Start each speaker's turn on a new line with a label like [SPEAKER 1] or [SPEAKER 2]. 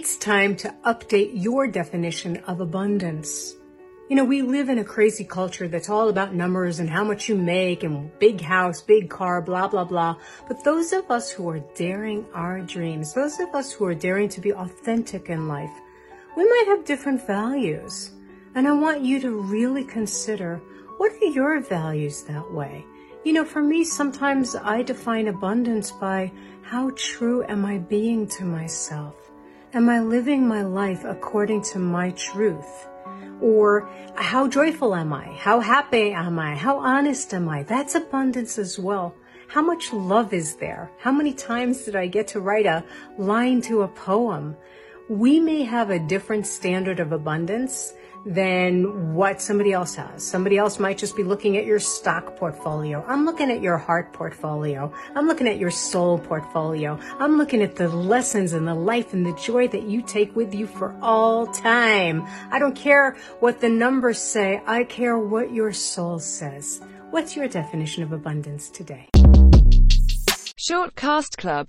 [SPEAKER 1] It's time to update your definition of abundance. You know, we live in a crazy culture that's all about numbers and how much you make and big house, big car, blah, blah, blah. But those of us who are daring our dreams, those of us who are daring to be authentic in life, we might have different values. And I want you to really consider what are your values that way? You know, for me, sometimes I define abundance by how true am I being to myself? Am I living my life according to my truth? Or how joyful am I? How happy am I? How honest am I? That's abundance as well. How much love is there? How many times did I get to write a line to a poem? We may have a different standard of abundance than what somebody else has. Somebody else might just be looking at your stock portfolio. I'm looking at your heart portfolio. I'm looking at your soul portfolio. I'm looking at the lessons and the life and the joy that you take with you for all time. I don't care what the numbers say. I care what your soul says. What's your definition of abundance today?
[SPEAKER 2] Short Cast Club